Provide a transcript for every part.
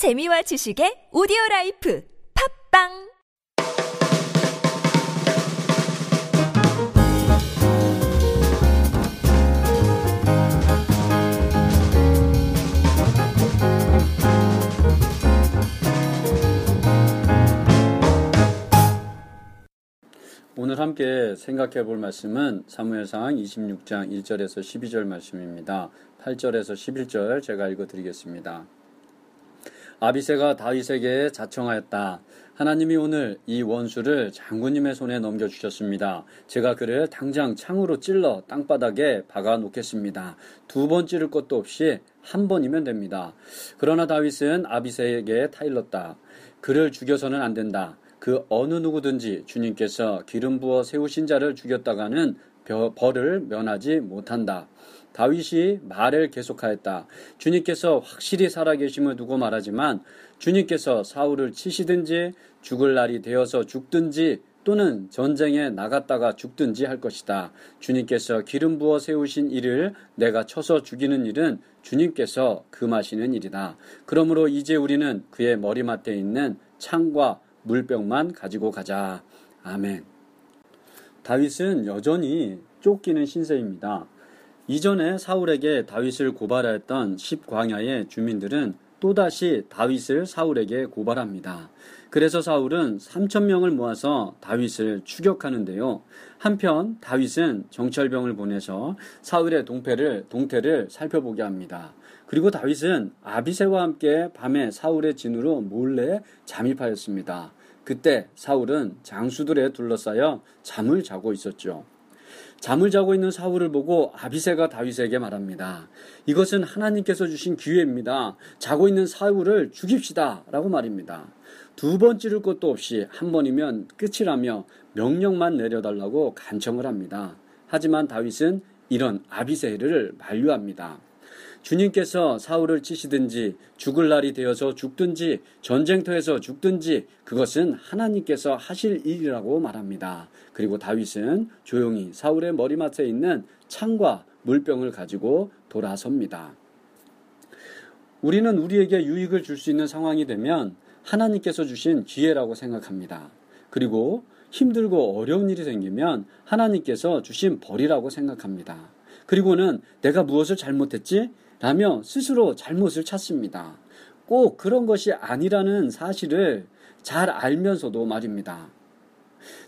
재미와 지식의 오디오 라이프 팝빵 오늘 함께 생각해 볼 말씀은 사무엘상 26장 1절에서 12절 말씀입니다. 8절에서 11절 제가 읽어 드리겠습니다. 아비세가 다윗에게 자청하였다. 하나님이 오늘 이 원수를 장군님의 손에 넘겨주셨습니다. 제가 그를 당장 창으로 찔러 땅바닥에 박아 놓겠습니다. 두 번 찌를 것도 없이 한 번이면 됩니다. 그러나 다윗은 아비세에게 타일렀다. 그를 죽여서는 안 된다. 그 어느 누구든지 주님께서 기름 부어 세우신 자를 죽였다가는 벌을 면하지 못한다. 다윗이 말을 계속하였다. 주님께서 확실히 살아계심을 두고 말하지만 주님께서 사울을 치시든지 죽을 날이 되어서 죽든지 또는 전쟁에 나갔다가 죽든지 할 것이다. 주님께서 기름 부어 세우신 이를 내가 쳐서 죽이는 일은 주님께서 금하시는 일이다. 그러므로 이제 우리는 그의 머리맡에 있는 창과 물병만 가지고 가자. 아멘. 다윗은 여전히 쫓기는 신세입니다. 이전에 사울에게 다윗을 고발하였던 십광야의 주민들은 또다시 다윗을 사울에게 고발합니다. 그래서 사울은 3천 명을 모아서 다윗을 추격하는데요. 한편 다윗은 정철병을 보내서 사울의 동패를 동태를 살펴보게 합니다. 그리고 다윗은 아비세와 함께 밤에 사울의 진으로 몰래 잠입하였습니다. 그때 사울은 장수들에 둘러싸여 잠을 자고 있었죠. 잠을 자고 있는 사울을 보고 아비세가 다윗에게 말합니다. 이것은 하나님께서 주신 기회입니다. 자고 있는 사울을 죽입시다. 라고 말입니다. 두 번 찌를 것도 없이 한 번이면 끝이라며 명령만 내려달라고 간청을 합니다. 하지만 다윗은 이런 아비세를 만류합니다. 주님께서 사울을 치시든지 죽을 날이 되어서 죽든지 전쟁터에서 죽든지 그것은 하나님께서 하실 일이라고 말합니다. 그리고 다윗은 조용히 사울의 머리맡에 있는 창과 물병을 가지고 돌아섭니다. 우리는 우리에게 유익을 줄 수 있는 상황이 되면 하나님께서 주신 기회라고 생각합니다. 그리고 힘들고 어려운 일이 생기면 하나님께서 주신 벌이라고 생각합니다. 그리고는 내가 무엇을 잘못했지? 라며 스스로 잘못을 찾습니다. 꼭 그런 것이 아니라는 사실을 잘 알면서도 말입니다.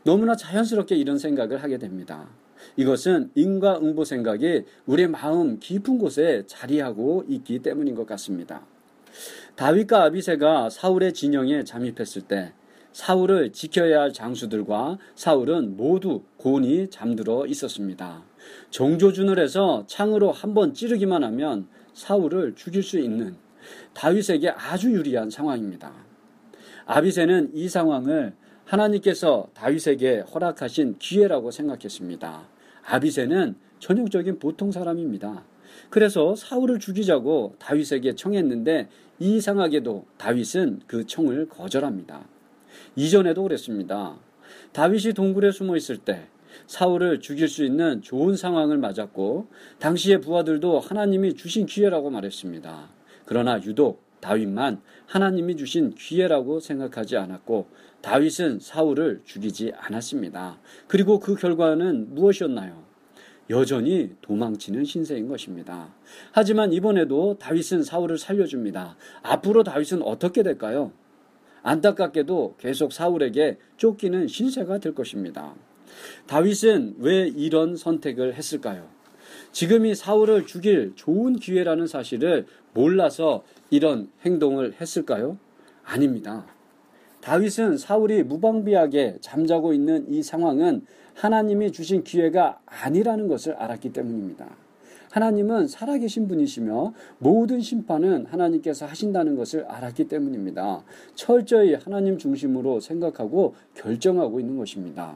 너무나 자연스럽게 이런 생각을 하게 됩니다. 이것은 인과응보 생각이 우리의 마음 깊은 곳에 자리하고 있기 때문인 것 같습니다. 다윗과 아비세가 사울의 진영에 잠입했을 때 사울을 지켜야 할 장수들과 사울은 모두 곤히 잠들어 있었습니다. 정조준을 해서 창으로 한 번 찌르기만 하면 사울을 죽일 수 있는 다윗에게 아주 유리한 상황입니다. 아비세는 이 상황을 하나님께서 다윗에게 허락하신 기회라고 생각했습니다. 아비세는 전형적인 보통 사람입니다. 그래서 사울을 죽이자고 다윗에게 청했는데 이상하게도 다윗은 그 청을 거절합니다. 이전에도 그랬습니다. 다윗이 동굴에 숨어 있을 때 사울을 죽일 수 있는 좋은 상황을 맞았고 당시의 부하들도 하나님이 주신 기회라고 말했습니다. 그러나 유독 다윗만 하나님이 주신 기회라고 생각하지 않았고 다윗은 사울을 죽이지 않았습니다. 그리고 그 결과는 무엇이었나요? 여전히 도망치는 신세인 것입니다. 하지만 이번에도 다윗은 사울을 살려줍니다. 앞으로 다윗은 어떻게 될까요? 안타깝게도 계속 사울에게 쫓기는 신세가 될 것입니다. 다윗은 왜 이런 선택을 했을까요? 지금이 사울을 죽일 좋은 기회라는 사실을 몰라서 이런 행동을 했을까요? 아닙니다. 다윗은 사울이 무방비하게 잠자고 있는 이 상황은 하나님이 주신 기회가 아니라는 것을 알았기 때문입니다. 하나님은 살아계신 분이시며 모든 심판은 하나님께서 하신다는 것을 알았기 때문입니다. 철저히 하나님 중심으로 생각하고 결정하고 있는 것입니다.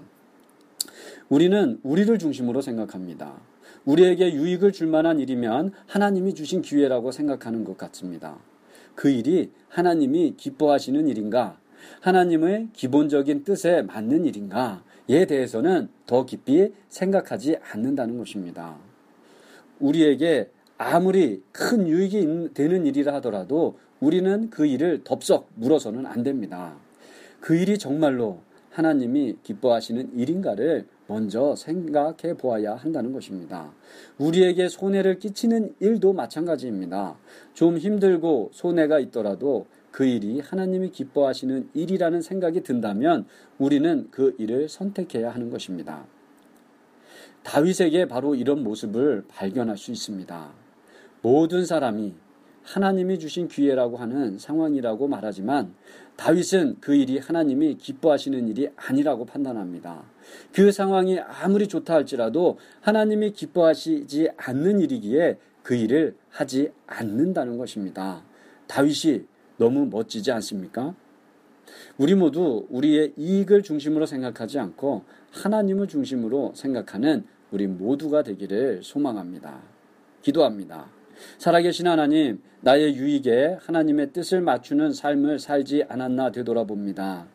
우리는 우리를 중심으로 생각합니다. 우리에게 유익을 줄 만한 일이면 하나님이 주신 기회라고 생각하는 것 같습니다. 그 일이 하나님이 기뻐하시는 일인가? 하나님의 기본적인 뜻에 맞는 일인가에 대해서는 더 깊이 생각하지 않는다는 것입니다. 우리에게 아무리 큰 유익이 되는 일이라 하더라도 우리는 그 일을 덥석 물어서는 안 됩니다. 그 일이 정말로 하나님이 기뻐하시는 일인가를 먼저 생각해 보아야 한다는 것입니다. 우리에게 손해를 끼치는 일도 마찬가지입니다. 좀 힘들고 손해가 있더라도 그 일이 하나님이 기뻐하시는 일이라는 생각이 든다면 우리는 그 일을 선택해야 하는 것입니다. 다윗에게 바로 이런 모습을 발견할 수 있습니다. 모든 사람이 하나님이 주신 기회라고 하는 상황이라고 말하지만 다윗은 그 일이 하나님이 기뻐하시는 일이 아니라고 판단합니다. 그 상황이 아무리 좋다 할지라도 하나님이 기뻐하시지 않는 일이기에 그 일을 하지 않는다는 것입니다. 다윗이 너무 멋지지 않습니까? 우리 모두 우리의 이익을 중심으로 생각하지 않고 하나님을 중심으로 생각하는 우리 모두가 되기를 소망합니다. 기도합니다. 살아계신 하나님, 나의 유익에 하나님의 뜻을 맞추는 삶을 살지 않았나 되돌아봅니다.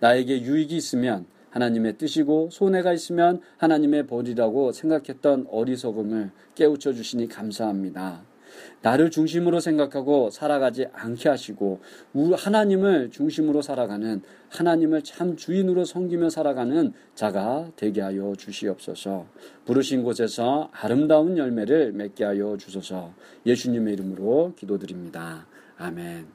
나에게 유익이 있으면 하나님의 뜻이고 손해가 있으면 하나님의 벌이라고 생각했던 어리석음을 깨우쳐 주시니 감사합니다. 나를 중심으로 생각하고 살아가지 않게 하시고 하나님을 중심으로 살아가는 하나님을 참 주인으로 섬기며 살아가는 자가 되게 하여 주시옵소서. 부르신 곳에서 아름다운 열매를 맺게 하여 주소서. 예수님의 이름으로 기도드립니다. 아멘.